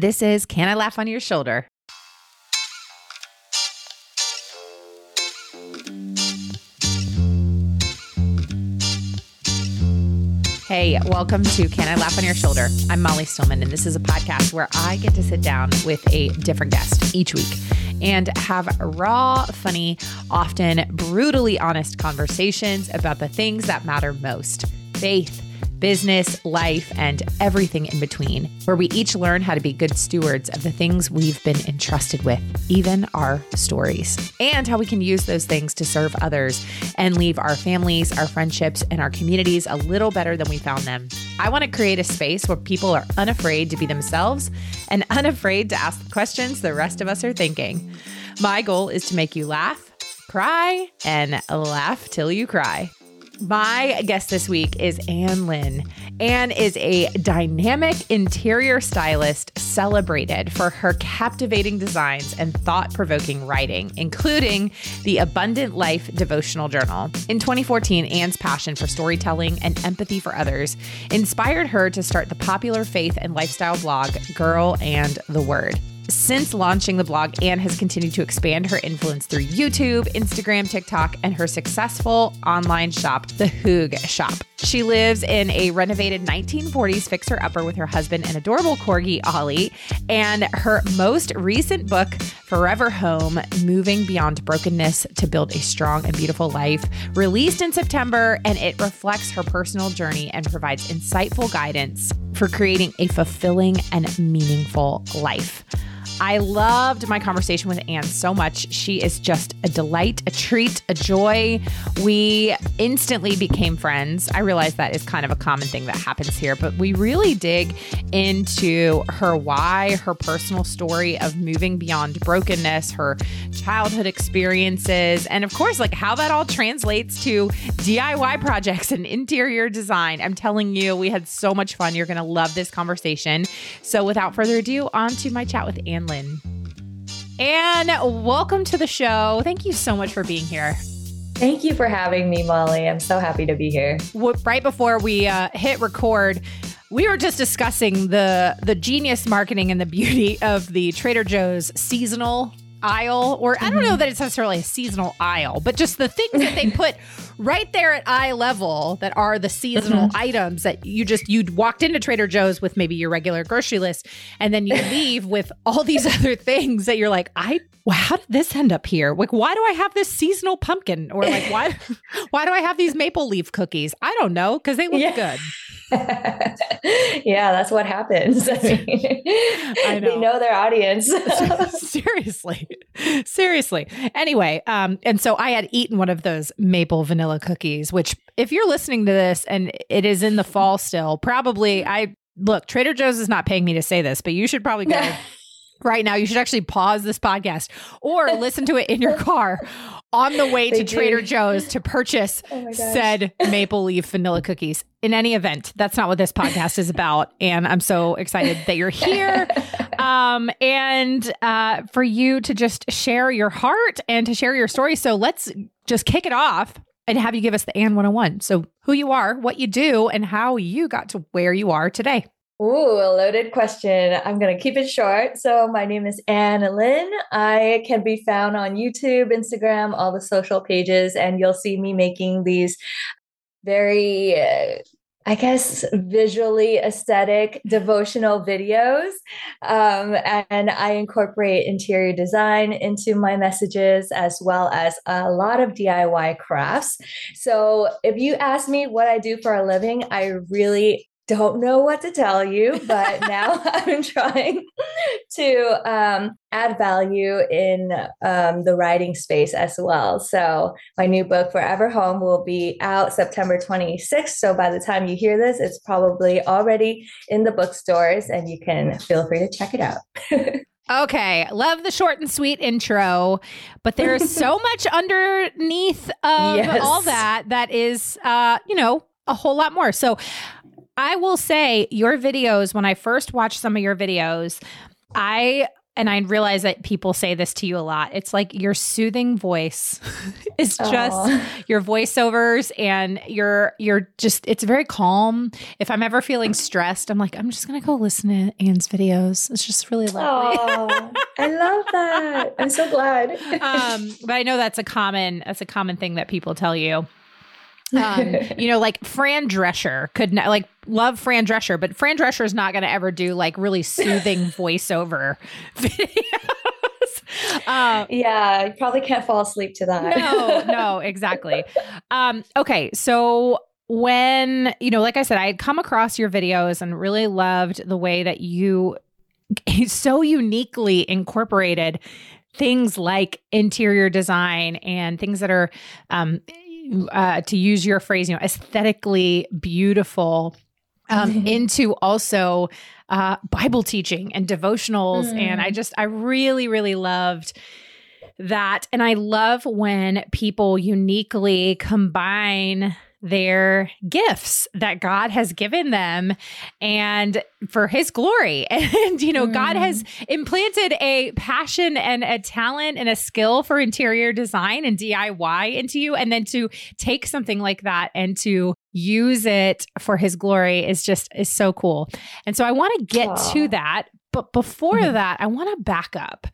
This is Can I Laugh on Your Shoulder? Hey, welcome to Can I Laugh on Your Shoulder? I'm Molly Stillman, and this is a podcast where I get to sit down with a different guest each week and have raw, funny, often brutally honest conversations about the things that matter most faith business, life, and everything in between, where we each learn how to be good stewards of the things we've been entrusted with, even our stories, and how we can use those things to serve others and leave our families, our friendships, and our communities a little better than we found them. I want to create a space where people are unafraid to be themselves and unafraid to ask the questions the rest of us are thinking. My goal is to make you laugh, cry, and laugh till you cry. My guest this week is Anh Lin. Anh is a dynamic interior stylist celebrated for her captivating designs and thought provoking writing, including the Abundant Life devotional journal. In 2014, Anh's passion for storytelling and empathy for others inspired her to start the popular faith and lifestyle blog Girl and the Word. Since launching the blog, Anh has continued to expand her influence through YouTube, Instagram, TikTok, and her successful online shop, The Hooga Shop. She lives in a renovated 1940s fixer upper with her husband and adorable corgi, Ollie. And her most recent book, Forever Home Moving Beyond Brokenness to Build a Strong and Beautiful Life, released in September, and it reflects her personal journey and provides insightful guidance for creating a fulfilling and meaningful life. I loved my conversation with Anh so much. She is just a delight, a treat, a joy. We instantly became friends. I realize that is kind of a common thing that happens here, but we really dig into her why, her personal story of moving beyond brokenness, her childhood experiences, and of course, like how that all translates to DIY projects and interior design. I'm telling you, we had so much fun. You're going to love this conversation. So, without further ado, on to my chat with Anh Lin. And welcome to the show. Thank you so much for being here. Thank you for having me, Molly. I'm so happy to be here. Right before we uh, hit record, we were just discussing the the genius marketing and the beauty of the Trader Joe's seasonal aisle, or I don't know mm-hmm. that it's necessarily a seasonal aisle, but just the things that they put right there at eye level that are the seasonal mm-hmm. items that you just you walked into Trader Joe's with maybe your regular grocery list, and then you leave with all these other things that you're like, I well, how did this end up here? Like, why do I have this seasonal pumpkin? Or like, why why do I have these maple leaf cookies? I don't know because they look yeah. good. yeah, that's what happens. I, mean, I know. They know their audience. Seriously. Seriously. Anyway, um, and so I had eaten one of those maple vanilla cookies, which if you're listening to this and it is in the fall still, probably I look, Trader Joe's is not paying me to say this, but you should probably go right now. You should actually pause this podcast or listen to it in your car on the way to Trader Joe's to purchase oh said maple leaf vanilla cookies. In any event, that's not what this podcast is about. And I'm so excited that you're here. Um, and uh, for you to just share your heart and to share your story. So let's just kick it off and have you give us the Anh 101. So, who you are, what you do, and how you got to where you are today. Ooh, a loaded question. I'm going to keep it short. So, my name is Anh Lin. I can be found on YouTube, Instagram, all the social pages, and you'll see me making these very, uh, I guess, visually aesthetic devotional videos. Um, and I incorporate interior design into my messages as well as a lot of DIY crafts. So, if you ask me what I do for a living, I really don't know what to tell you, but now I'm trying to um, add value in um, the writing space as well. So, my new book, Forever Home, will be out September 26th. So, by the time you hear this, it's probably already in the bookstores and you can feel free to check it out. Okay, love the short and sweet intro, but there is so much underneath of yes. all that that is, uh, you know, a whole lot more. So, I will say your videos, when I first watched some of your videos, I and I realize that people say this to you a lot. It's like your soothing voice is just Aww. your voiceovers and you're you're just it's very calm. If I'm ever feeling stressed, I'm like, I'm just gonna go listen to Anh's videos. It's just really lovely. I love that. I'm so glad. um, but I know that's a common that's a common thing that people tell you. Um, you know, like Fran Drescher could not, like love Fran Drescher, but Fran Drescher is not going to ever do like really soothing voiceover videos. Uh, yeah, you probably can't fall asleep to that. no, no, exactly. Um, okay, so when you know, like I said, I had come across your videos and really loved the way that you so uniquely incorporated things like interior design and things that are um, uh, to use your phrase, you know, aesthetically beautiful um, into also uh, Bible teaching and devotionals. Mm. And I just, I really, really loved that. And I love when people uniquely combine their gifts that God has given them and for his glory. And, you know, mm. God has mm. implanted a passion and a talent and a skill for interior design and DIY into you. And then to take something like that and to use it for his glory is just, is so cool. And so I want to get Aww. to that. But before mm-hmm. that, I want to back up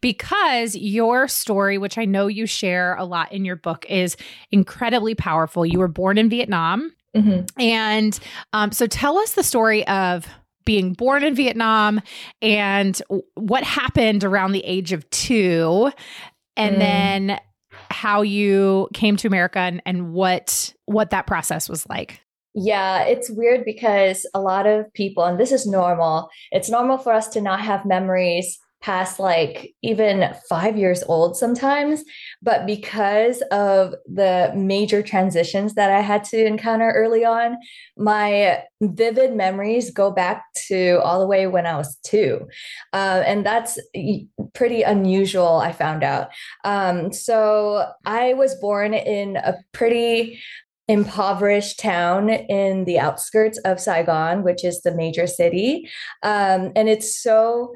because your story, which I know you share a lot in your book, is incredibly powerful. You were born in Vietnam. Mm-hmm. And um, so tell us the story of being born in Vietnam and what happened around the age of two, and mm. then how you came to America and, and what what that process was like. Yeah, it's weird because a lot of people, and this is normal, it's normal for us to not have memories past like even five years old sometimes. But because of the major transitions that I had to encounter early on, my vivid memories go back to all the way when I was two. Uh, and that's pretty unusual, I found out. Um, so I was born in a pretty impoverished town in the outskirts of Saigon, which is the major city. Um, and it's so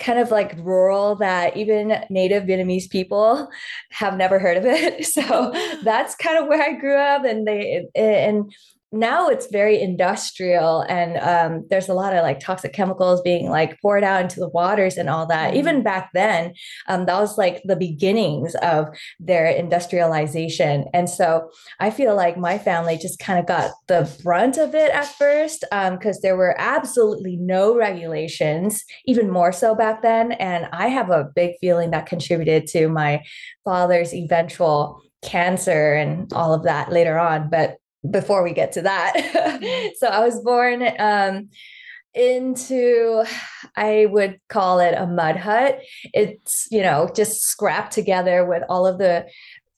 kind of like rural that even native Vietnamese people have never heard of it. So that's kind of where I grew up and they and now it's very industrial and um, there's a lot of like toxic chemicals being like poured out into the waters and all that. Mm-hmm. even back then um, that was like the beginnings of their industrialization. And so i feel like my family just kind of got the brunt of it at first because um, there were absolutely no regulations even more so back then. And i have a big feeling that contributed to my father's eventual cancer and all of that later on. But before we get to that. Mm-hmm. so I was born um, into, I would call it a mud hut. It's, you know, just scrapped together with all of the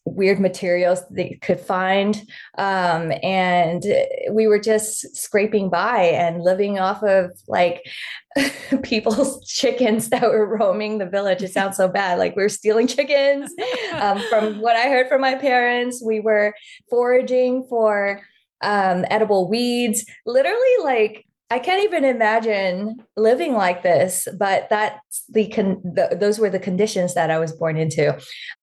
weird materials they could find. Um, and we were just scraping by and living off of like people's chickens that were roaming the village. It sounds so bad. Like we are stealing chickens. Um, from what I heard from my parents, we were foraging for um, edible weeds, literally like I can't even imagine living like this, but that's the, con- the, those were the conditions that I was born into.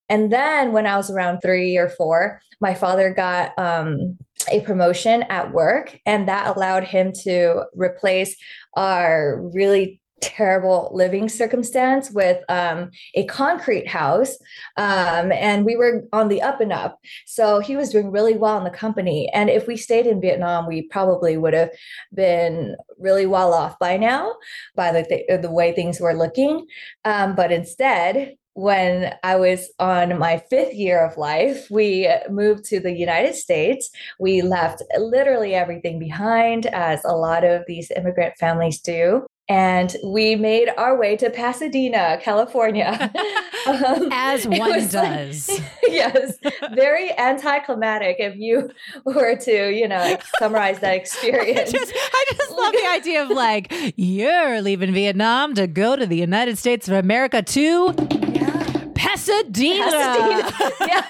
And then when I was around three or four, my father got um, a promotion at work, and that allowed him to replace our really terrible living circumstance with um, a concrete house. Um, and we were on the up and up. So he was doing really well in the company. And if we stayed in Vietnam, we probably would have been really well off by now by the, the way things were looking. Um, but instead, when I was on my fifth year of life, we moved to the United States. We left literally everything behind, as a lot of these immigrant families do and we made our way to Pasadena, California. um, As one does. Like, yes, very anticlimactic if you were to, you know, like, summarize that experience. I just, I just love the idea of like, you're leaving Vietnam to go to the United States of America to Pasadena. Pasadena. yeah.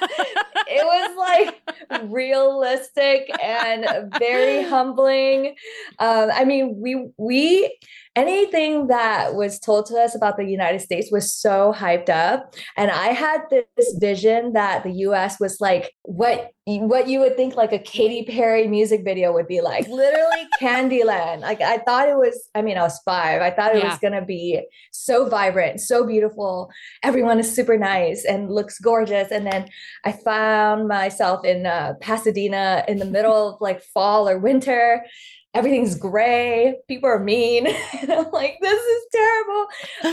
It was like realistic and very humbling. Um, I mean, we we anything that was told to us about the United States was so hyped up. And I had this vision that the US was like what what you would think like a Katy Perry music video would be like, literally Candyland. Like I thought it was, I mean, I was five. I thought it yeah. was gonna be so vibrant, so beautiful. Everyone is super nice and looks gorgeous. And then I found myself in uh, Pasadena in the middle of like fall or winter everything's gray people are mean. And i'm like this is terrible.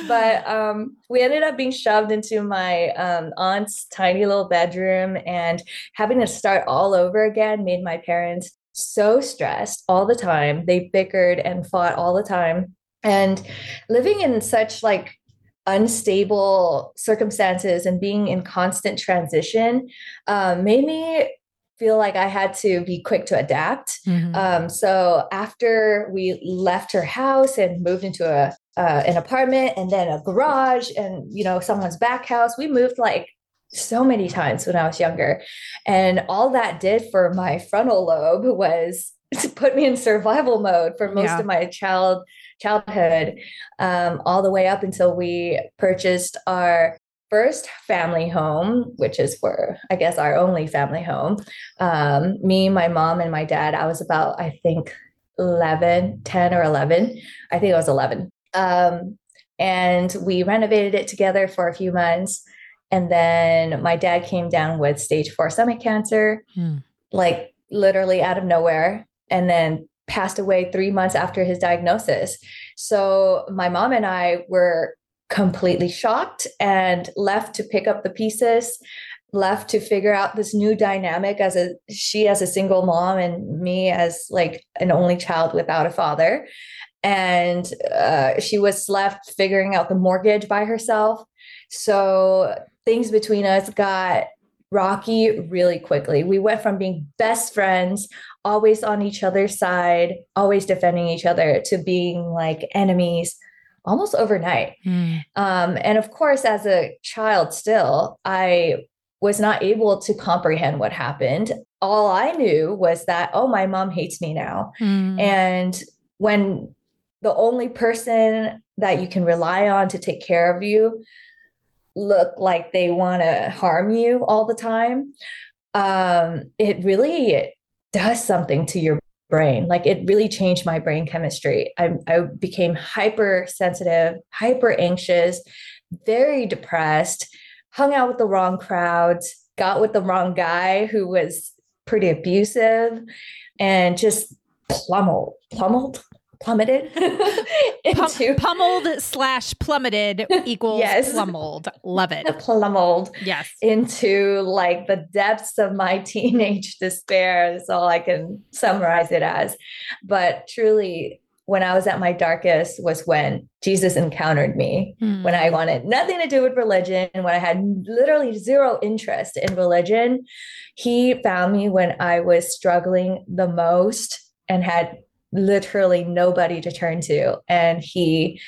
But um, we ended up being shoved into my um, aunt's tiny little bedroom and having to start all over again. Made my parents so stressed all the time. They bickered and fought all the time. And living in such like unstable circumstances and being in constant transition um, made me feel like I had to be quick to adapt. Mm-hmm. Um, so after we left her house and moved into a uh, an apartment and then a garage and you know someone's back house, we moved like so many times when I was younger, and all that did for my frontal lobe was to put me in survival mode for most yeah. of my child childhood um, all the way up until we purchased our first family home, which is for, I guess, our only family home. Um, me, my mom, and my dad, I was about, I think, 11, 10 or 11. I think it was 11. Um, and we renovated it together for a few months. And then my dad came down with stage four stomach cancer, hmm. like literally out of nowhere, and then passed away three months after his diagnosis. So my mom and I were completely shocked and left to pick up the pieces left to figure out this new dynamic as a she as a single mom and me as like an only child without a father. And uh, she was left figuring out the mortgage by herself. So things between us got rocky really quickly. We went from being best friends always on each other's side always defending each other to being like enemies almost overnight. Mm. Um, and of course, as a child, still, I was not able to comprehend what happened. All I knew was that, oh, my mom hates me now. Mm. And when the only person that you can rely on to take care of you look like they want to harm you all the time, um, it really does something to your brain. Like it really changed my brain chemistry. I, I became hypersensitive, hyper anxious, very depressed, hung out with the wrong crowds, got with the wrong guy who was pretty abusive, and just plummeled, plummeled, plummeted into pummeled slash plummeted equals yes. plummeled. Love it. Plummeled. Yes. Into like the depths of my teenage despair is all I can summarize it as. But truly, when I was at my darkest was when Jesus encountered me, mm. when I wanted nothing to do with religion, when I had literally zero interest in religion. He found me when I was struggling the most and had literally nobody to turn to. And he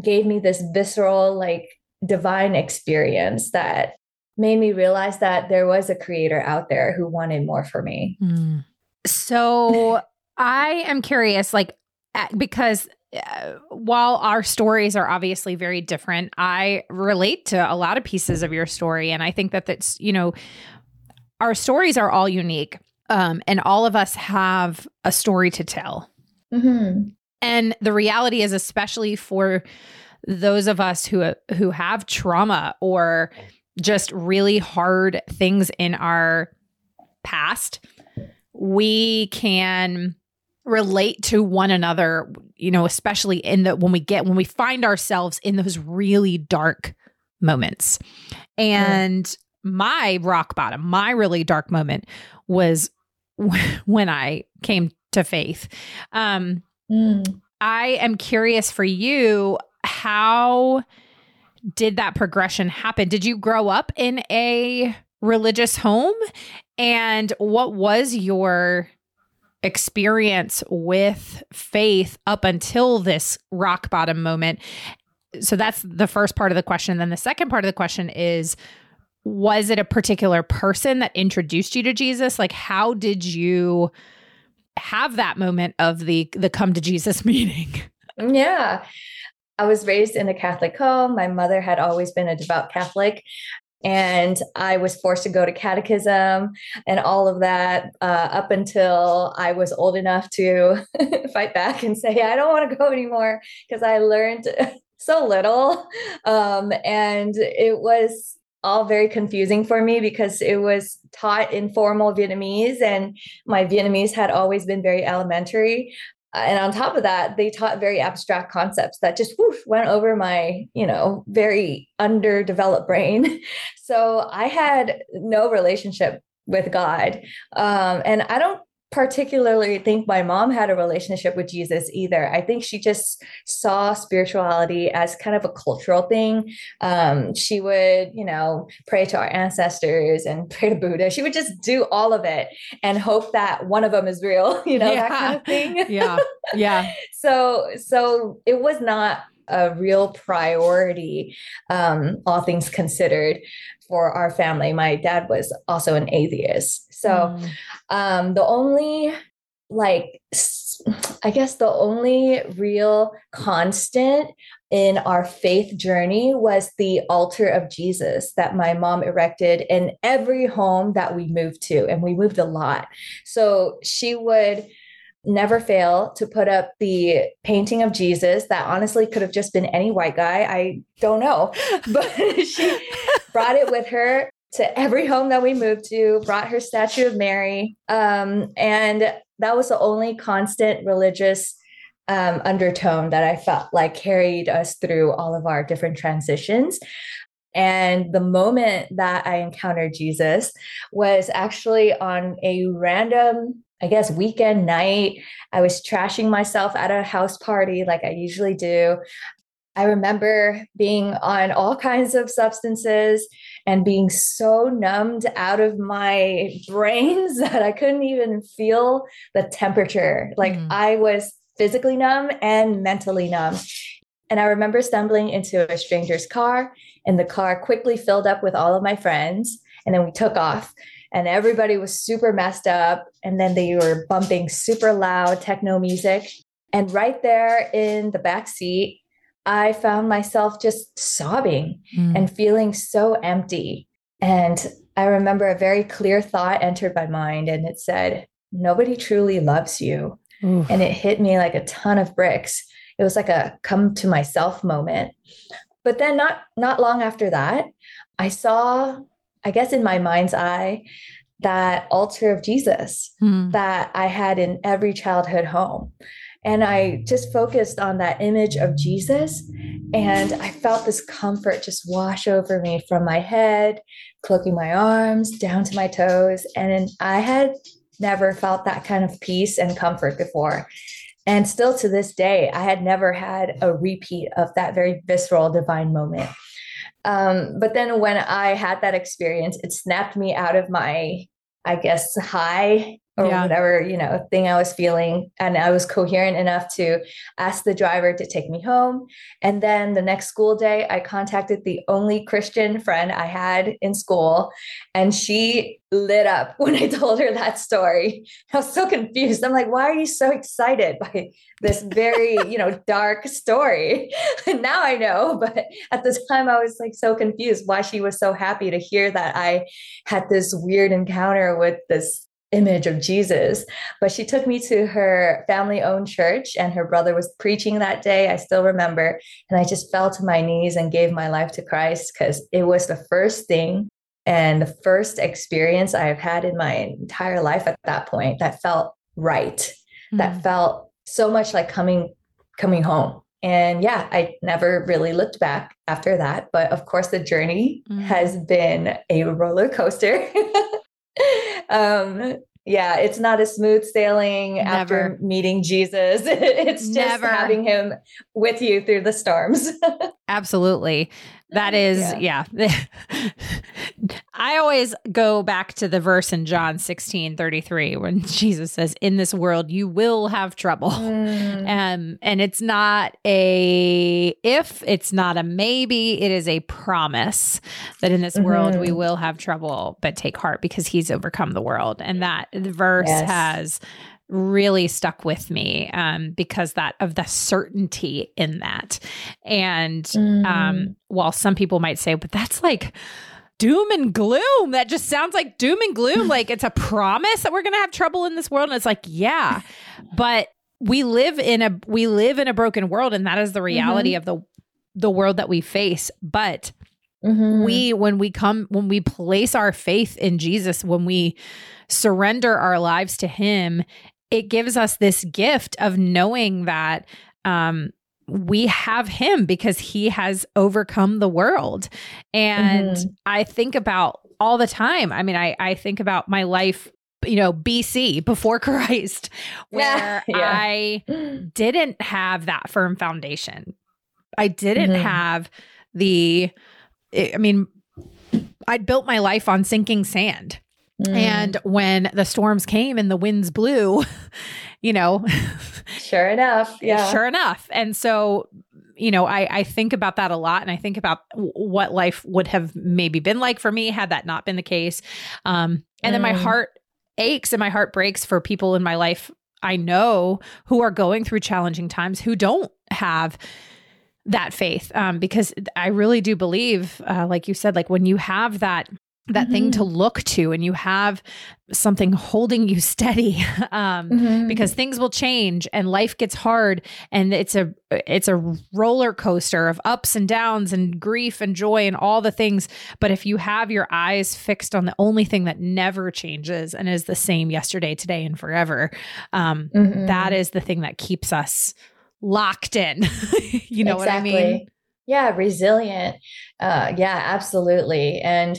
gave me this visceral, like divine experience that made me realize that there was a creator out there who wanted more for me. Mm. So I am curious, like, because uh, while our stories are obviously very different, I relate to a lot of pieces of your story. And I think that that's, you know, our stories are all unique. Um, and all of us have a story to tell. Mm-hmm. And the reality is, especially for those of us who who have trauma or just really hard things in our past, we can relate to one another, you know, especially in the when we get when we find ourselves in those really dark moments. And. My rock bottom, my really dark moment was when I came to faith. Um, mm. I am curious for you, how did that progression happen? Did you grow up in a religious home? And what was your experience with faith up until this rock bottom moment? So that's the first part of the question. Then the second part of the question is was it a particular person that introduced you to Jesus? Like, how did you have that moment of the the come to Jesus meeting? yeah. I was raised in a Catholic home. My mother had always been a devout Catholic. And I was forced to go to catechism and all of that uh, up until I was old enough to fight back and say, I don't want to go anymore because I learned so little. Um, and it was all very confusing for me because it was taught in formal Vietnamese and my Vietnamese had always been very elementary. And on top of that, they taught very abstract concepts that just whoosh, went over my, you know, very underdeveloped brain. So I had no relationship with God. Um, and I don't particularly think my mom had a relationship with Jesus either. I think she just saw spirituality as kind of a cultural thing. Um, she would, you know, pray to our ancestors and pray to Buddha. She would just do all of it and hope that one of them is real, you know, yeah. that kind of thing. yeah. Yeah. so, so it was not a real priority, um, all things considered for our family. My dad was also an atheist. So mm. um, the only, like, I guess the only real constant in our faith journey was the altar of Jesus that my mom erected in every home that we moved to. And we moved a lot. So she would never fail to put up the painting of Jesus that honestly could have just been any white guy. I don't know. But she brought it with her to every home that we moved to, brought her statue of Mary. Um, and that was the only constant religious um, undertone that I felt like carried us through all of our different transitions. And the moment that I encountered Jesus was actually on a random I guess, weekend night. I was trashing myself at a house party like I usually do. I remember being on all kinds of substances and being so numbed out of my brains that I couldn't even feel the temperature. Like mm. I was physically numb and mentally numb. And I remember stumbling into a stranger's car, and the car quickly filled up with all of my friends. And then we took off and everybody was super messed up. And then they were bumping super loud techno music. And right there in the back seat, I found myself just sobbing mm. and feeling so empty. And I remember a very clear thought entered my mind, and it said, Nobody truly loves you. Oof. And it hit me like a ton of bricks. It was like a come to myself moment. But then not not long after that, I saw I guess in my mind's eye, that altar of Jesus mm. that I had in every childhood home. And I just focused on that image of Jesus. And I felt this comfort just wash over me from my head, cloaking my arms down to my toes. And I had never felt that kind of peace and comfort before. And still to this day, I had never had a repeat of that very visceral divine moment. Um, but then when I had that experience, it snapped me out of my, I guess, high or yeah. whatever, you know, thing I was feeling. And I was coherent enough to ask the driver to take me home. And then the next school day, I contacted the only Christian friend I had in school. And she lit up when I told her that story. I was so confused. I'm like, why are you so excited by this very, you know, dark story? And now I know. But at the time, I was like so confused why she was so happy to hear that I had this weird encounter with this image of Jesus. But she took me to her family owned church, and her brother was preaching that day. I still remember. And I just fell to my knees and gave my life to Christ because it was the first thing and the first experience I've had in my entire life at that point that felt right, mm-hmm. that felt so much like coming coming home. And yeah, I never really looked back after that. But of course, the journey mm-hmm. has been a roller coaster. um, yeah, it's not a smooth sailing Never. after meeting Jesus. it's just Never. having him with you through the storms. Absolutely. That is, yeah. yeah. I always go back to the verse in John 16 33 when Jesus says, In this world, you will have trouble. Mm. Um, and it's not a if, it's not a maybe, it is a promise that in this mm-hmm. world we mm-hmm. will have trouble, but take heart because he's overcome the world. And that verse yes. has really stuck with me um, because that of the certainty in that. And mm. um, while some people might say, but that's like doom and gloom. That just sounds like doom and gloom. like it's a promise that we're going to have trouble in this world. And it's like, yeah, but we live in a we live in a broken world, and that is the reality mm-hmm. of the the world that we face. But Mm-hmm. We, when we come, when we place our faith in Jesus, when we surrender our lives to Him, it gives us this gift of knowing that um, we have Him because He has overcome the world. And mm-hmm. I think about all the time. I mean, I, I think about my life you know, BC before Christ, where yeah. I didn't have that firm foundation. I didn't mm-hmm. have the I mean, I'd built my life on sinking sand. Mm. And when the storms came and the winds blew, you know, sure enough. Yeah. Sure enough. And so, you know, I, I think about that a lot and I think about what life would have maybe been like for me had that not been the case. Um, and mm. then my mm. heart aches and my heart breaks for people in my life I know who are going through challenging times who don't have that faith um, because I really do believe, uh, like you said, like when you have that that mm-hmm. thing to mm-hmm. look to and you have something holding you steady um, mm-hmm. because things will change and life gets hard and it's a it's a roller coaster of ups and downs and grief and joy and all the things but if you have your eyes fixed on the only thing that never changes and is the same yesterday today and forever um, mm-hmm. that is the thing that keeps us locked in. you know exactly. what I mean? Yeah, resilient. Uh, yeah, absolutely. And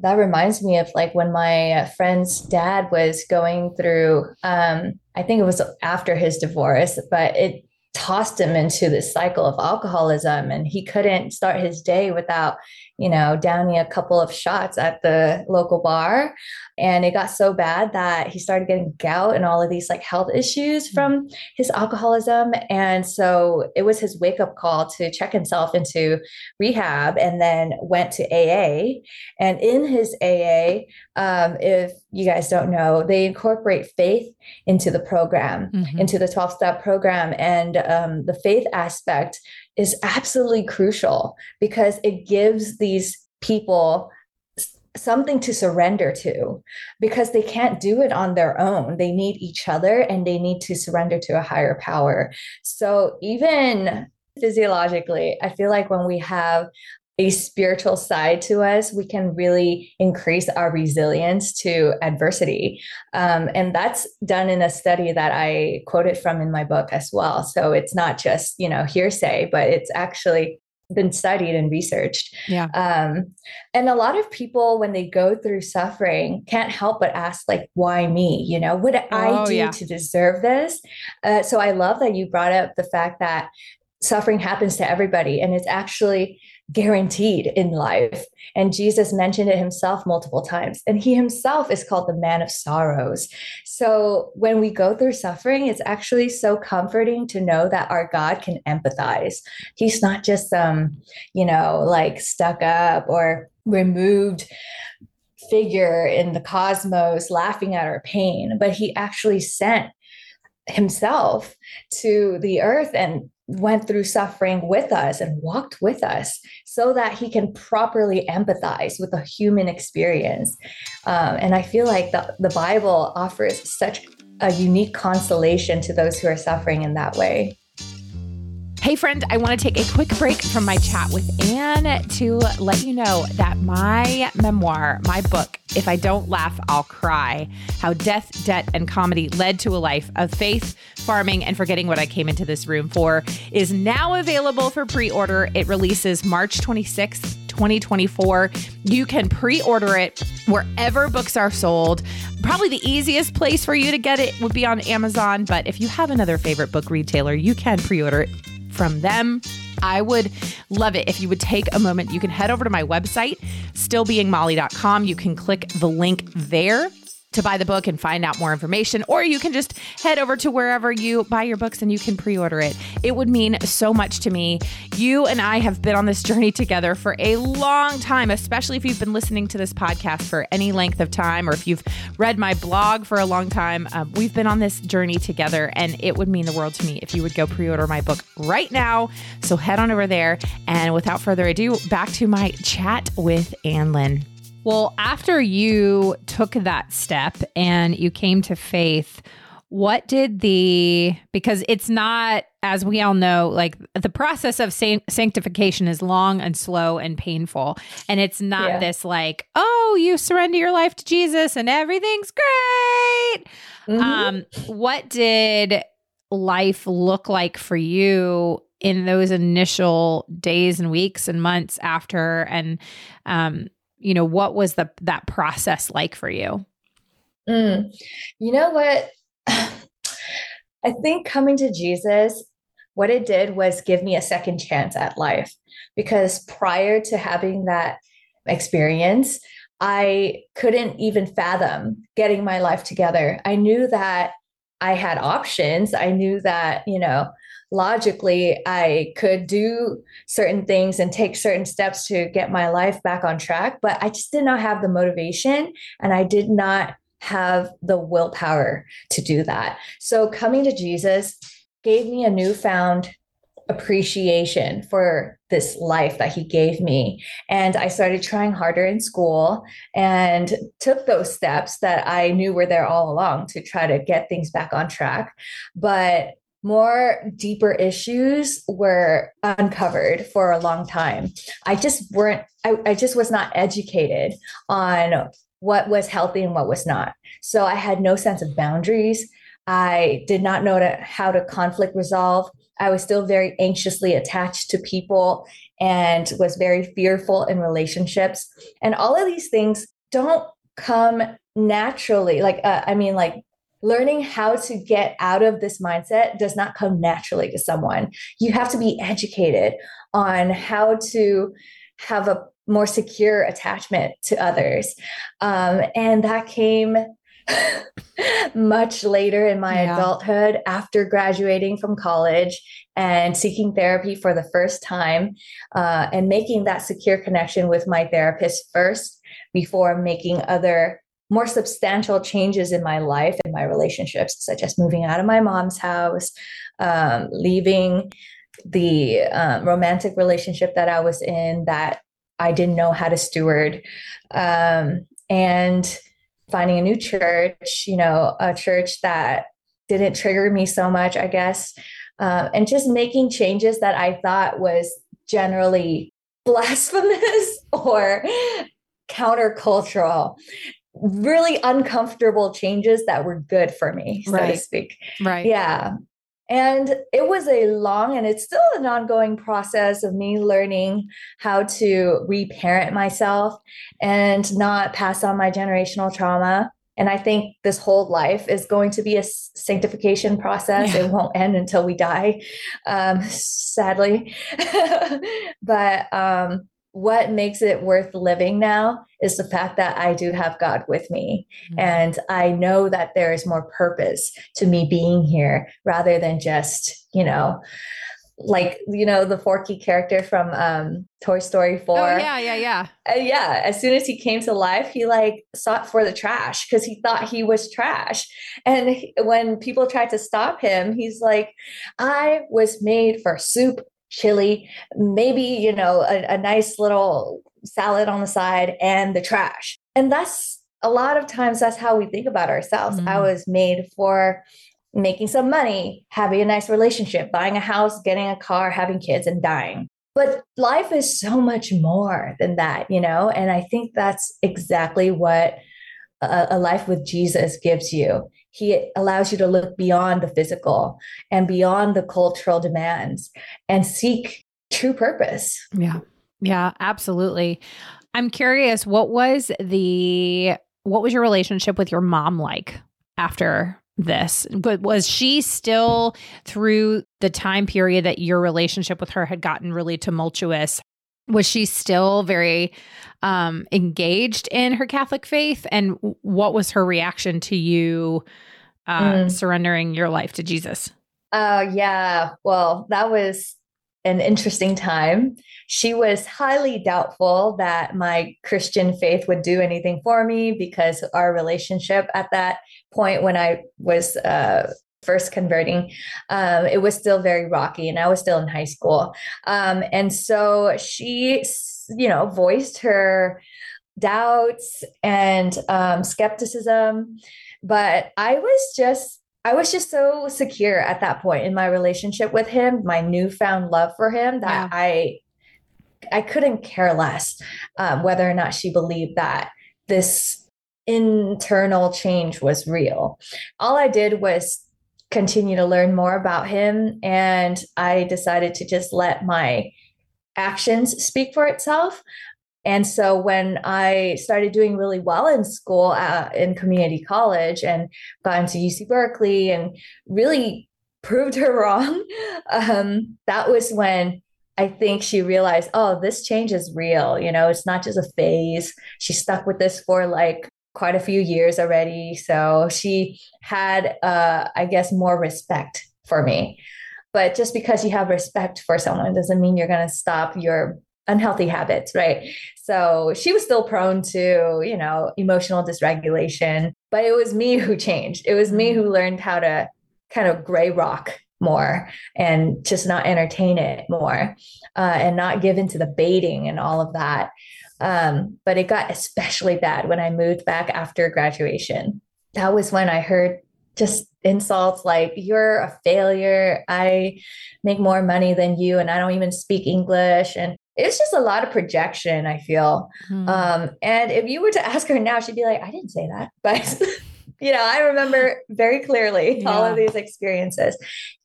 that reminds me of like when my friend's dad was going through, um, I think it was after his divorce, but it tossed him into this cycle of alcoholism and he couldn't start his day without you know, downing a couple of shots at the local bar. And it got so bad that he started getting gout and all of these like health issues mm. from his alcoholism. And so it was his wake up call to check himself into rehab and then went to AA. And in his AA, um, if you guys don't know, they incorporate faith into the program, mm-hmm. into the 12 step program. And um, the faith aspect is absolutely crucial because it gives these people something to surrender to because they can't do it on their own. They need each other and they need to surrender to a higher power. So, even physiologically, I feel like when we have a spiritual side to us, we can really increase our resilience to adversity. Um, and that's done in a study that I quoted from in my book as well. So it's not just, you know, hearsay, but it's actually been studied and researched. Yeah. Um, and a lot of people, when they go through suffering, can't help but ask, like, why me? You know, what did oh, I do yeah. to deserve this? Uh, so I love that you brought up the fact that suffering happens to everybody and it's actually guaranteed in life. And Jesus mentioned it himself multiple times. And he himself is called the man of sorrows. So when we go through suffering, it's actually so comforting to know that our God can empathize. He's not just some, um, you know, like stuck up or removed figure in the cosmos laughing at our pain, but he actually sent himself to the earth and went through suffering with us and walked with us so that he can properly empathize with the human experience. Um, and I feel like the, the Bible offers such a unique consolation to those who are suffering in that way. Hey, friend, I want to take a quick break from my chat with Anh to let you know that my memoir, my book, If I Don't Laugh, I'll Cry How Death, Debt, and Comedy Led to a Life of Faith, Farming, and Forgetting What I Came into This Room For, is now available for pre order. It releases March 26th. 2024. You can pre order it wherever books are sold. Probably the easiest place for you to get it would be on Amazon, but if you have another favorite book retailer, you can pre order it from them. I would love it if you would take a moment. You can head over to my website, stillbeingmolly.com. You can click the link there to buy the book and find out more information, or you can just head over to wherever you buy your books and you can pre order it. It would mean so much to me. You and I have been on this journey together for a long time, especially if you've been listening to this podcast for any length of time or if you've read my blog for a long time. Um, we've been on this journey together, and it would mean the world to me if you would go pre order my book right now. So head on over there. And without further ado, back to my chat with Anh Lin. Well, after you took that step and you came to faith, what did the because it's not as we all know like the process of sanctification is long and slow and painful and it's not yeah. this like oh you surrender your life to jesus and everything's great mm-hmm. um what did life look like for you in those initial days and weeks and months after and um you know what was the that process like for you? Mm. you know what? I think coming to jesus what it did was give me a second chance at life because prior to having that experience i couldn't even fathom getting my life together. I knew that i had options. I knew that you know logically I could do certain things and take certain steps to get my life back on track, but I just did not have the motivation and I did not have the willpower to do that. So coming to Jesus gave me a newfound appreciation for this life that he gave me. And I started trying harder in school and took those steps that I knew were there all along to try to get things back on track. But more deeper issues were uncovered for a long time. I just weren't, I, I, just was not educated on what was healthy and what was not. So I had no sense of boundaries. I did not know to, how to conflict resolve. I was still very anxiously attached to people and was very fearful in relationships. And all of these things don't come naturally. Like, uh, I mean, like learning how to get out of this mindset does not come naturally to someone. You have to be educated on how to have a more secure attachment to others. Um, and that came much later in my yeah. adulthood after graduating from college and seeking therapy for the first time uh, and making that secure connection with my therapist first before making other more substantial changes in my life and my relationships, such as moving out of my mom's house, um, leaving the um, romantic relationship that I was in that I didn't know how to steward, um, and finding a new church, you know, a church that didn't trigger me so much, I guess, uh, and just making changes that I thought was generally blasphemous or countercultural really uncomfortable changes that were good for me, so right. to speak. Right. Yeah. And it was a long and it's still an ongoing process of me learning how to reparent myself and not pass on my generational trauma. And I think this whole life is going to be a sanctification process. Yeah. It won't end until we die, um, sadly. but um, what makes it worth living now is the fact that I do have God with me. Mm-hmm. And I know that there is more purpose to me being here rather than just, you know, like you know the Forky character from um Toy Story 4. Oh yeah, yeah, yeah. Uh, yeah, as soon as he came to life, he like sought for the trash cuz he thought he was trash. And he, when people tried to stop him, he's like I was made for soup chili, maybe, you know, a, a nice little salad on the side and the trash. And that's a lot of times that's how we think about ourselves. Mm-hmm. I was made for making some money, having a nice relationship, buying a house, getting a car, having kids, and dying. But life is so much more than that, you know? And I think that's exactly what a, a life with Jesus gives you he allows you to look beyond the physical and beyond the cultural demands and seek true purpose. Yeah. Yeah, absolutely. I'm curious what was the what was your relationship with your mom like after this? But was she still through the time period that your relationship with her had gotten really tumultuous? Was she still very um, engaged in her Catholic faith? And what was her reaction to you uh, mm. surrendering your life to Jesus? Uh, yeah. Well, that was an interesting time. She was highly doubtful that my Christian faith would do anything for me because our relationship at that point when I was uh, first converting, um, it was still very rocky and I was still in high school. Um, and so she, you know, voiced her doubts and um, skepticism. But I was just I was just so secure at that point in my relationship with him, my newfound love for him that yeah. I I couldn't care less um, whether or not she believed that this internal change was real. All I did was continue to learn more about him, and I decided to just let my actions speak for itself. And so when I started doing really well in school uh, in community college and got into UC Berkeley and really proved her wrong, um, that was when I think she realized, oh, this change is real. You know, it's not just a phase. She stuck with this for like quite a few years already. So she had, uh, I guess, more respect for me. But just because you have respect for someone doesn't mean you're going to stop your unhealthy habits, right? So she was still prone to, you know, emotional dysregulation, but it was me who changed. It was me who mm-hmm. learned how to kind of gray rock more and just not entertain it more uh, and not give into the baiting and all of that. Um, but it got especially bad when I moved back after graduation. That was when I heard just insults like you're a failure i make more money than you and i don't even speak english and it's just a lot of projection i feel hmm. um, and if you were to ask her now she'd be like i didn't say that but you know i remember very clearly yeah. all of these experiences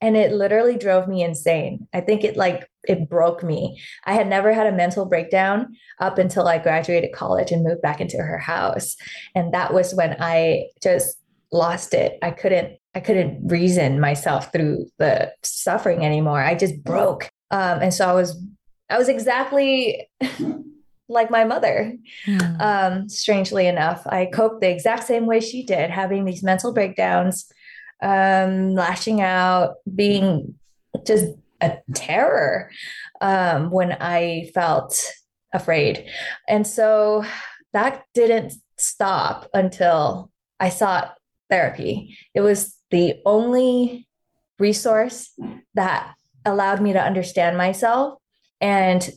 and it literally drove me insane. I think it like it broke me. I had never had a mental breakdown up until i graduated college and moved back into her house and that was when i just lost it. I couldn't i couldn't reason myself through the suffering anymore. I just broke. Um, and so i was I was exactly like my mother. Mm. Um, strangely enough, I coped the exact same way she did, having these mental breakdowns, um, lashing out, being just a terror um, when I felt afraid. And so that didn't stop until I sought therapy. It was the only resource that allowed me to understand myself and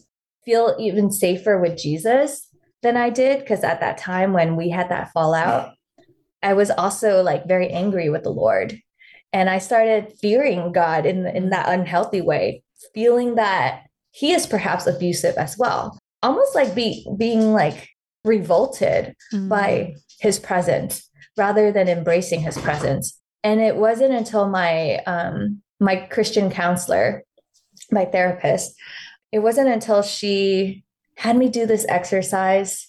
feel even safer with Jesus than I did. Because at that time when we had that fallout, I was also like very angry with the Lord. And I started fearing God in, in that unhealthy way, feeling that he is perhaps abusive as well. Almost like be, being like revolted mm. by his presence rather than embracing his presence. And it wasn't until my um, my Christian counselor, my therapist, it wasn't until she had me do this exercise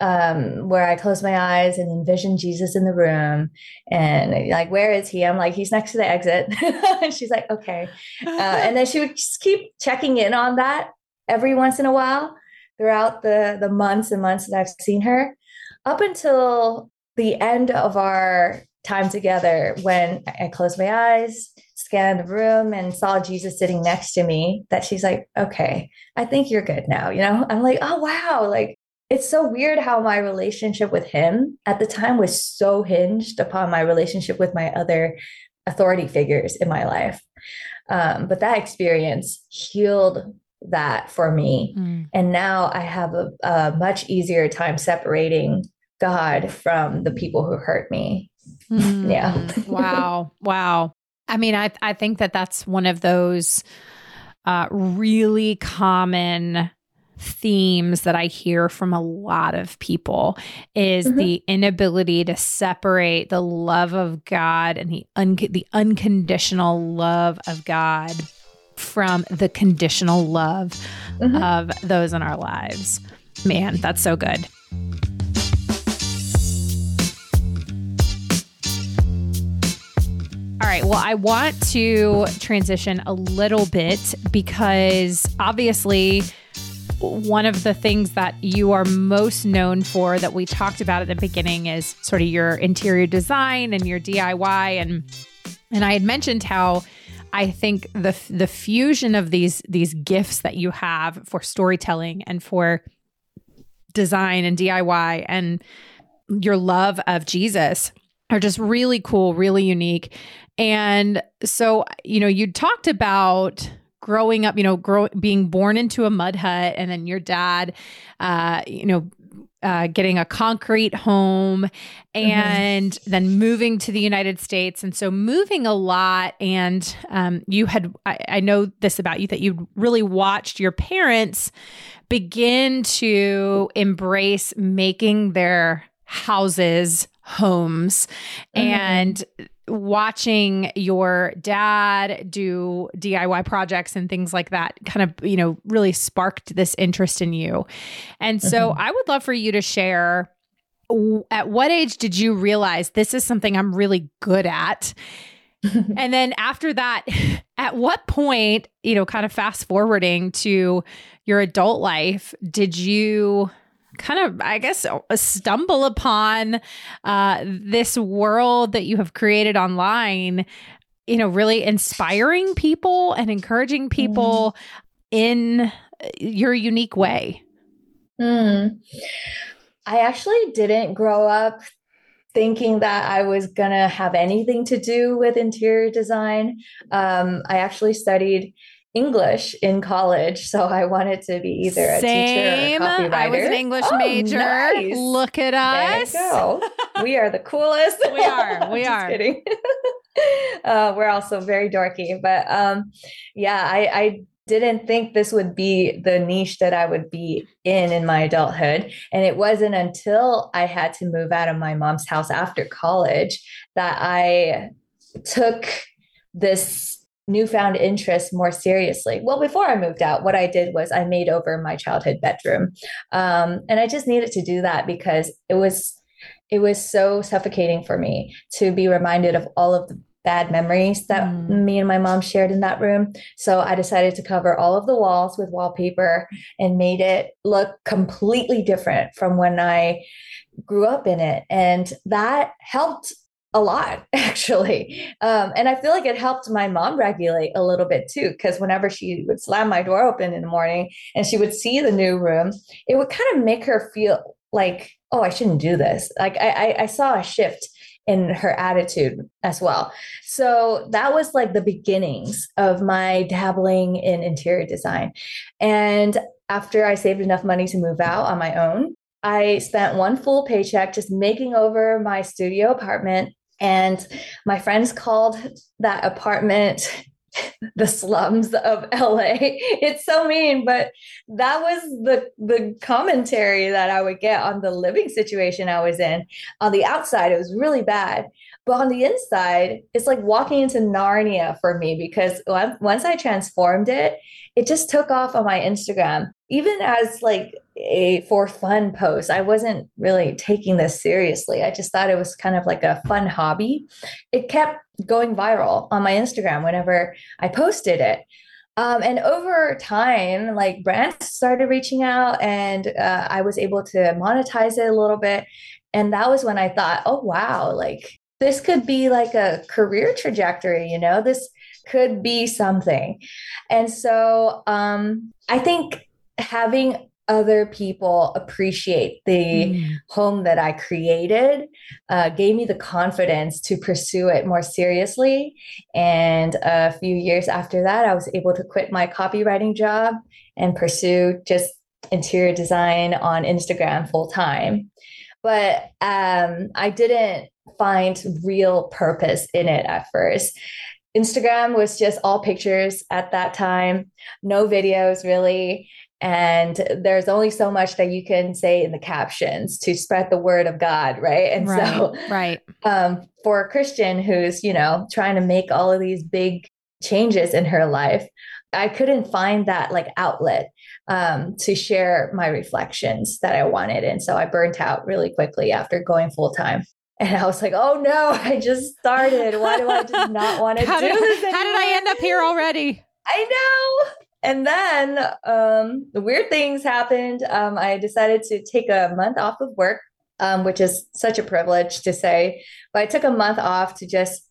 um, where I closed my eyes and envisioned Jesus in the room and like, where is he? I'm like, he's next to the exit. and she's like, okay. Uh, and then she would just keep checking in on that every once in a while throughout the, the months and months that I've seen her up until the end of our time together when I closed my eyes scanned the room and saw Jesus sitting next to me that she's like, okay, I think you're good now. You know, I'm like, oh, wow. Like, it's so weird how my relationship with him at the time was so hinged upon my relationship with my other authority figures in my life. Um, but that experience healed that for me. Mm. And now I have a, a much easier time separating God from the people who hurt me. Mm. Yeah. wow. Wow. I mean, I I think that that's one of those uh, really common themes that I hear from a lot of people is mm-hmm. the inability to separate the love of God and the un- the unconditional love of God from the conditional love mm-hmm. of those in our lives. Man, that's so good. All right. Well, I want to transition a little bit because obviously one of the things that you are most known for that we talked about at the beginning is sort of your interior design and your DIY and and I had mentioned how I think the the fusion of these these gifts that you have for storytelling and for design and DIY and your love of Jesus are just really cool, really unique. And so, you know, you talked about growing up, you know, grow, being born into a mud hut and then your dad, uh, you know, uh, getting a concrete home and mm-hmm. then moving to the United States. And so moving a lot. And um, you had, I, I know this about you, that you really watched your parents begin to embrace making their houses homes mm-hmm. and watching your dad do DIY projects and things like that kind of, you know, really sparked this interest in you. And so mm-hmm. I would love for you to share at what age did you realize this is something I'm really good at? and then after that, at what point, you know, kind of fast forwarding to your adult life, did you kind of, I guess, stumble upon uh, this world that you have created online, you know, really inspiring people and encouraging people mm. in your unique way? Mm. I actually didn't grow up thinking that I was going to have anything to do with interior design. Um, I actually studied English in college, so I wanted to be either a Same. teacher or a copywriter. I was an English oh, major. Nice. Look at us. go. we are the coolest. We are. We are. kidding. uh, we're also very dorky, but um, yeah, I, I didn't think this would be the niche that I would be in in my adulthood. And it wasn't until I had to move out of my mom's house after college that I took this newfound interest more seriously. Well, before I moved out, what I did was I made over my childhood bedroom. Um, and I just needed to do that because it was it was so suffocating for me to be reminded of all of the bad memories that mm. me and my mom shared in that room. So I decided to cover all of the walls with wallpaper and made it look completely different from when I grew up in it. And that helped a lot actually. Um, and i feel like it helped my mom regulate a little bit too because whenever she would slam my door open in the morning and she would see the new room it would kind of make her feel like oh i shouldn't do this. Like i i, I saw a shift in her attitude as well. So that was like the beginnings of my dabbling in interior design. And after i saved enough money to move out on my own I spent one full paycheck just making over my studio apartment and my friends called that apartment the slums of LA. It's so mean, but that was the the commentary that I would get on the living situation I was in. On the outside, it was really bad. But on the inside, it's like walking into Narnia for me because once I transformed it, it just took off on my Instagram. Even as like a for fun post. I wasn't really taking this seriously. I just thought it was kind of like a fun hobby. It kept going viral on my Instagram whenever I posted it. Um, and over time, like brands started reaching out, and uh, I was able to monetize it a little bit. And that was when I thought, oh, wow, like this could be like a career trajectory, you know, this could be something. And so um, I think having other people appreciate the mm. home that I created uh, gave me the confidence to pursue it more seriously. And a few years after that, I was able to quit my copywriting job and pursue just interior design on Instagram full time. But um, I didn't find real purpose in it at first. Instagram was just all pictures at that time, no videos really and there's only so much that you can say in the captions to spread the word of god right and right, so right um, for a christian who's you know trying to make all of these big changes in her life i couldn't find that like outlet um, to share my reflections that i wanted and so i burnt out really quickly after going full time and I was like, oh no, I just started. Why do I just not want to do did, this? Anymore? How did I end up here already? I know. And then um, the weird things happened. Um, I decided to take a month off of work, um, which is such a privilege to say, but I took a month off to just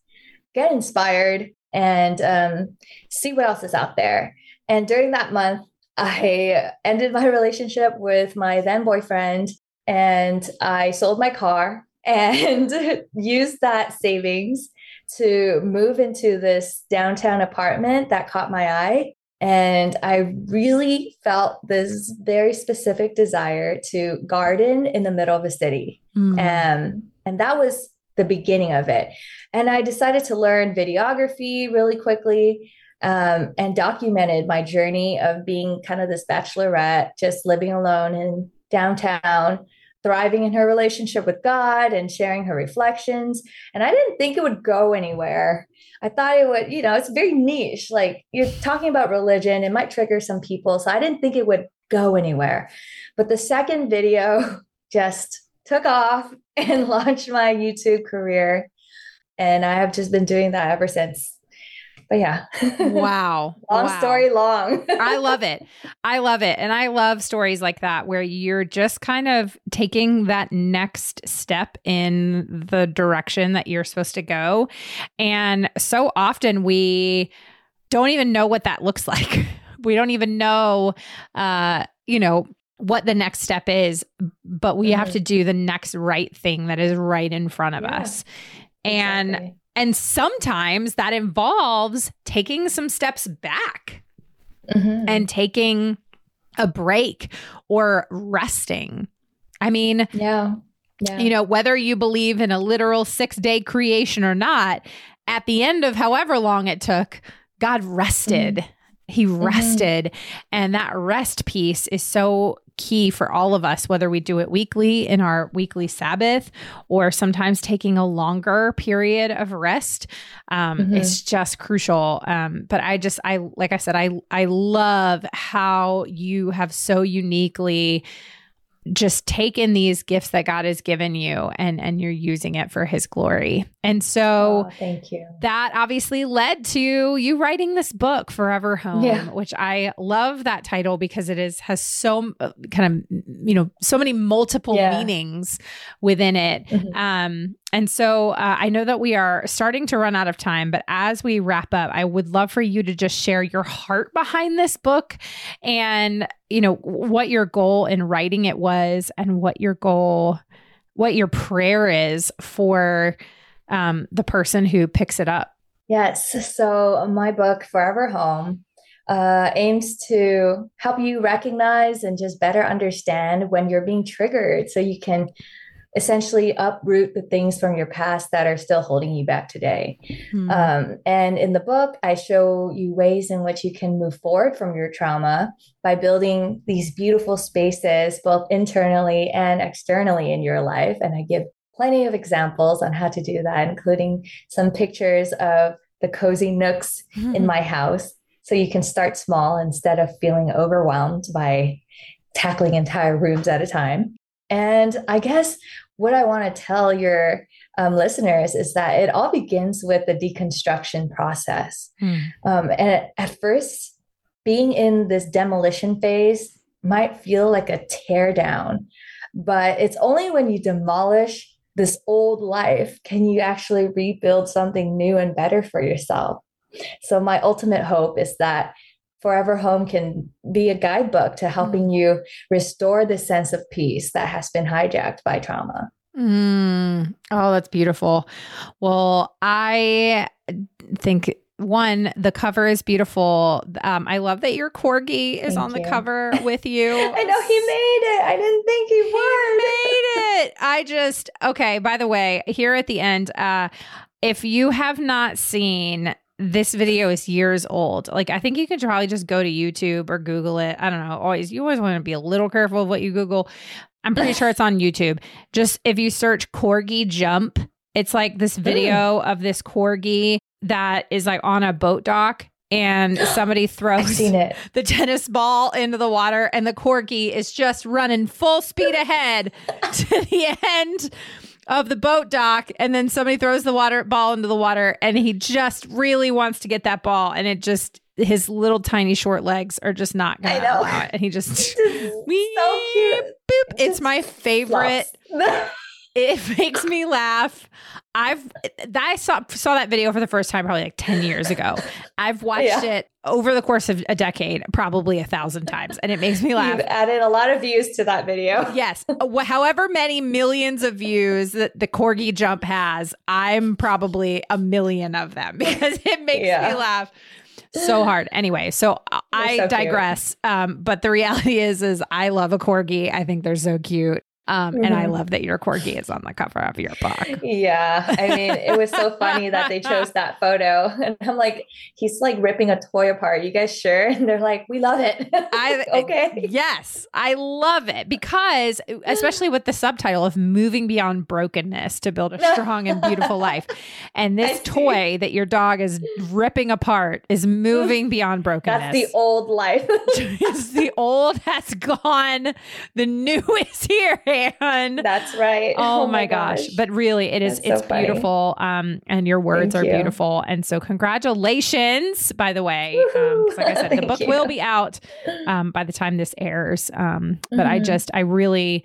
get inspired and um, see what else is out there. And during that month, I ended my relationship with my then boyfriend and I sold my car and used that savings to move into this downtown apartment that caught my eye. And I really felt this very specific desire to garden in the middle of a city. Mm. Um, and that was the beginning of it. And I decided to learn videography really quickly um, and documented my journey of being kind of this bachelorette, just living alone in downtown, thriving in her relationship with God and sharing her reflections. And I didn't think it would go anywhere. I thought it would, you know, it's very niche. Like you're talking about religion, it might trigger some people. So I didn't think it would go anywhere. But the second video just took off and launched my YouTube career. And I have just been doing that ever since but yeah. Wow. long wow. story long. I love it. I love it. And I love stories like that where you're just kind of taking that next step in the direction that you're supposed to go. And so often we don't even know what that looks like. we don't even know uh, you know, what the next step is, but we mm-hmm. have to do the next right thing that is right in front of yeah, us. And exactly. And sometimes that involves taking some steps back mm-hmm. and taking a break or resting. I mean, yeah. yeah. You know, whether you believe in a literal six day creation or not, at the end of however long it took, God rested. Mm-hmm. He mm-hmm. rested. Mm-hmm. And that rest piece is so key for all of us, whether we do it weekly in our weekly Sabbath or sometimes taking a longer period of rest. Um, mm-hmm. It's just crucial. Um, but I just, I, like I said, I, I love how you have so uniquely just taken these gifts that God has given you and and you're using it for his glory. And so oh, thank you. That obviously led to you writing this book Forever Home, yeah. which I love that title because it is has so uh, kind of you know so many multiple yeah. meanings within it. Mm-hmm. Um and so uh, I know that we are starting to run out of time, but as we wrap up, I would love for you to just share your heart behind this book and, you know, what your goal in writing it was and what your goal, what your prayer is for um, the person who picks it up. Yes. So my book, Forever Home, uh, aims to help you recognize and just better understand when you're being triggered so you can essentially uproot the things from your past that are still holding you back today. Mm-hmm. Um, and in the book, I show you ways in which you can move forward from your trauma by building these beautiful spaces, both internally and externally in your life. And I give plenty of examples on how to do that, including some pictures of the cozy nooks mm-hmm. in my house. So you can start small instead of feeling overwhelmed by tackling entire rooms at a time. And I guess what I want to tell your um, listeners is that it all begins with the deconstruction process. Hmm. Um, and at first, being in this demolition phase might feel like a tear down, but it's only when you demolish this old life can you actually rebuild something new and better for yourself. So, my ultimate hope is that Forever Home can be a guidebook to helping mm. you restore the sense of peace that has been hijacked by trauma. Mm. Oh, that's beautiful. Well, I think one, the cover is beautiful. Um, I love that your corgi is Thank on you. the cover with you. I know he made it. I didn't think he, he would. made it. I just okay. By the way, here at the end, uh, if you have not seen this video is years old. Like I think you could probably just go to YouTube or Google it. I don't know. Always you always want to be a little careful of what you Google. I'm pretty sure it's on YouTube. Just if you search corgi jump, it's like this video of this corgi that is like on a boat dock and somebody throws the tennis ball into the water and the corgi is just running full speed ahead to the end of the boat dock and then somebody throws the water ball into the water and he just really wants to get that ball and it just his little tiny short legs are just not gonna I know. allow it. And he just, so cute. boop. It's my favorite. It makes me laugh. I've I saw saw that video for the first time probably like 10 years ago. I've watched Yeah. it over the course of a decade, probably a thousand times, and it makes me laugh. You've added a lot of views to that video. Yes. However many millions of views that the corgi jump has, I'm probably a million of them because it makes Yeah. me laugh so hard. Anyway, so I- I so digress. Um, but the reality is, is I love a corgi. I think they're so cute. Um, and I Mhm. love that your corgi is on the cover of your book. Yeah, I mean, it was so funny that they chose that photo, and I'm like, he's like ripping a toy apart. You guys sure? And they're like, we love it. I okay. Yes, I love it because, especially with the subtitle of "Moving Beyond Brokenness to Build a Strong and Beautiful Life," and this toy that your dog is ripping apart is moving beyond brokenness. That's the old life. It's the old has gone, the new is here, and That's right. Oh, my gosh. But really it is That's it's beautiful. Um and your words Thank are you. beautiful. And so congratulations, by the way. Um, like I said, the book you. will be out um by the time this airs. Um, but I Mhm. just I really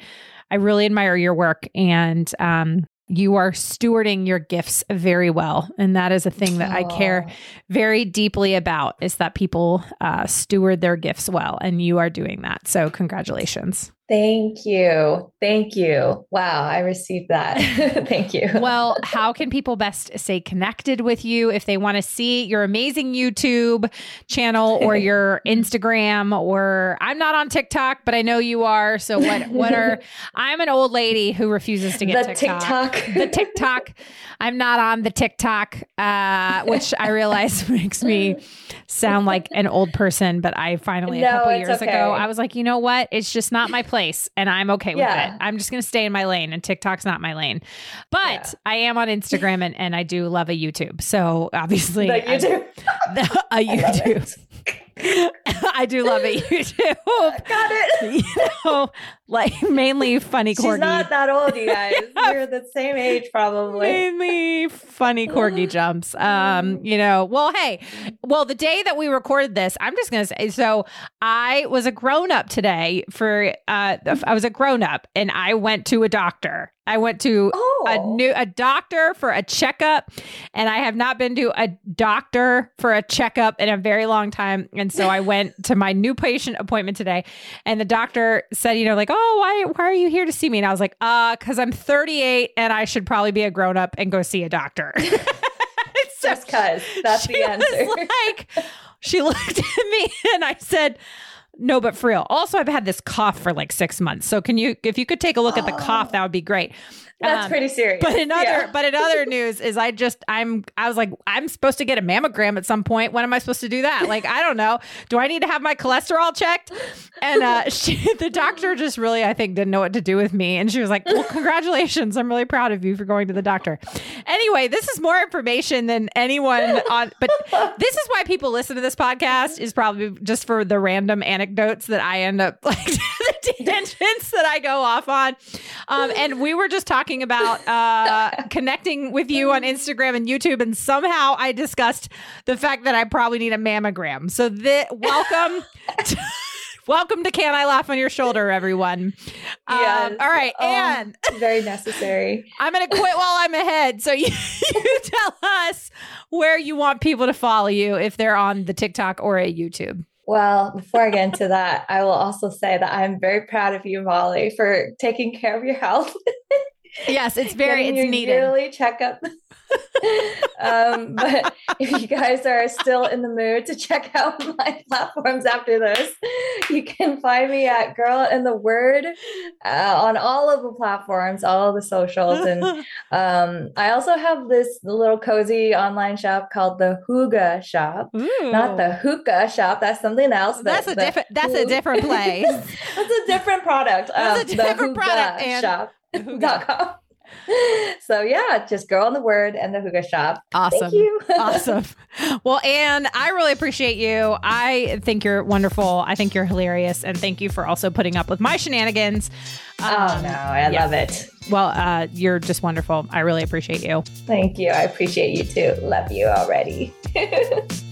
I really admire your work and um you are stewarding your gifts very well. And that is a thing that I care very deeply about is that people uh, steward their gifts well. And you are doing that. So congratulations. Thank you. Thank you. Wow, I received that. Thank you. well, how can people best stay connected with you if they want to see your amazing YouTube channel or your Instagram or I'm not on TikTok, but I know you are. So what what are I'm an old lady who refuses to get the TikTok. TikTok. The TikTok. I'm not on the TikTok, uh, which I realize makes me sound like an old person, but I finally a couple years okay. ago, I was like, you know what? It's just not my place and I'm okay with Yeah. it. I'm just gonna stay in my lane and TikTok's not my lane. But Yeah. I am on Instagram and, and I do love a YouTube. So obviously The YouTube. a I love YouTube. I do love a YouTube. Got it. you know, like mainly funny corgi. She's not that old, you guys. We're the same age, probably. mainly funny corgi jumps. Um, you know, well, hey, well, the day that we recorded this, I'm just gonna say, so I was a grown up today for uh I was a grown up and I went to a doctor. I went to Oh, a new a doctor for a checkup and I have not been to a doctor for a checkup in a very long time and so I went to my new patient appointment today and the doctor said you know like oh why why are you here to see me and I was like uh cuz I'm 38 and I should probably be a grown up and go see a doctor. so just cause. That's the answer. like she looked at me and I said no, but for real. Also, I've had this cough for like six months. So can you, if you could take a look at the oh. cough, Oh. that would be great. That's Um, pretty serious. but in other, Yeah. but in other news is I just I'm I was like I'm supposed to get a mammogram at some point. When am I supposed to do that? Like I don't know. Do I need to have my cholesterol checked? And uh, she, the doctor just really I think didn't know what to do with me, and she was like, "Well, congratulations! I'm really proud of you for going to the doctor." Anyway, this is more information than anyone on, but this is why people listen to this podcast is probably just for the random anecdotes that I end up like the tangents that I go off on. Um, and we were just talking about uh, connecting with you on Instagram and YouTube, and somehow I discussed the fact that I probably need a mammogram. So, the, welcome. To, Welcome to Can I Laugh on Your Shoulder, everyone. Um, Yes. all right. Oh, And very necessary. I'm going to quit while I'm ahead. So you, you tell us where you want people to follow you if they're on the TikTok or a YouTube. Well, before I get into that, I will also say that I'm very proud of you, Molly, for taking care of your health. Yes, it's very, it's needed. yearly checkup. um, but if you guys are still in the mood to check out my platforms after this, you can find me at Girl and the Word uh, on all of the platforms, all of the socials, and um, I also have this little cozy online shop called the Hooga Shop. Ooh. Not the hookah shop. That's something else. That's The- a different. That's a different place. That's a different product. That's a Um, different product, and- shop. So yeah, just go on the word and the Hooga Shop. Awesome. Thank you. awesome. Well, Anh, I really appreciate you. I think you're wonderful. I think you're hilarious. And thank you for also putting up with my shenanigans. Um, oh no, I yeah. love it. Well, uh, you're just wonderful. I really appreciate you. Thank you. I appreciate you too. Love you already.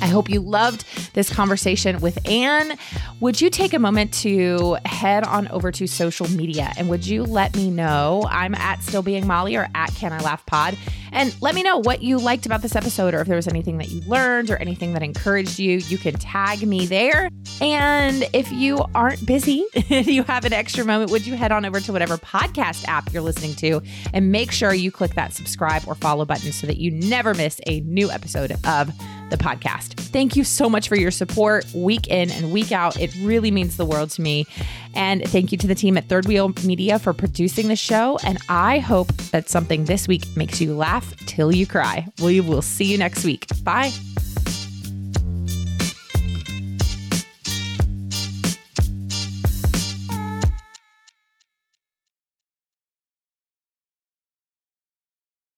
I hope you loved this conversation with Anh. Would you take a moment to head on over to social media and would you let me know? I'm at Still Being Molly or at Can I Laugh Pod. And let me know what you liked about this episode or if there was anything that you learned or anything that encouraged you. You can tag me there. And if you aren't busy, you have an extra moment, would you head on over to whatever podcast app you're listening to and make sure you click that subscribe or follow button so that you never miss a new episode of the podcast. Thank you so much for your support week in and week out. It really means the world to me. And thank you to the team at Third Wheel Media for producing the show. And I hope that something this week makes you laugh till you cry. We will see you next week. Bye.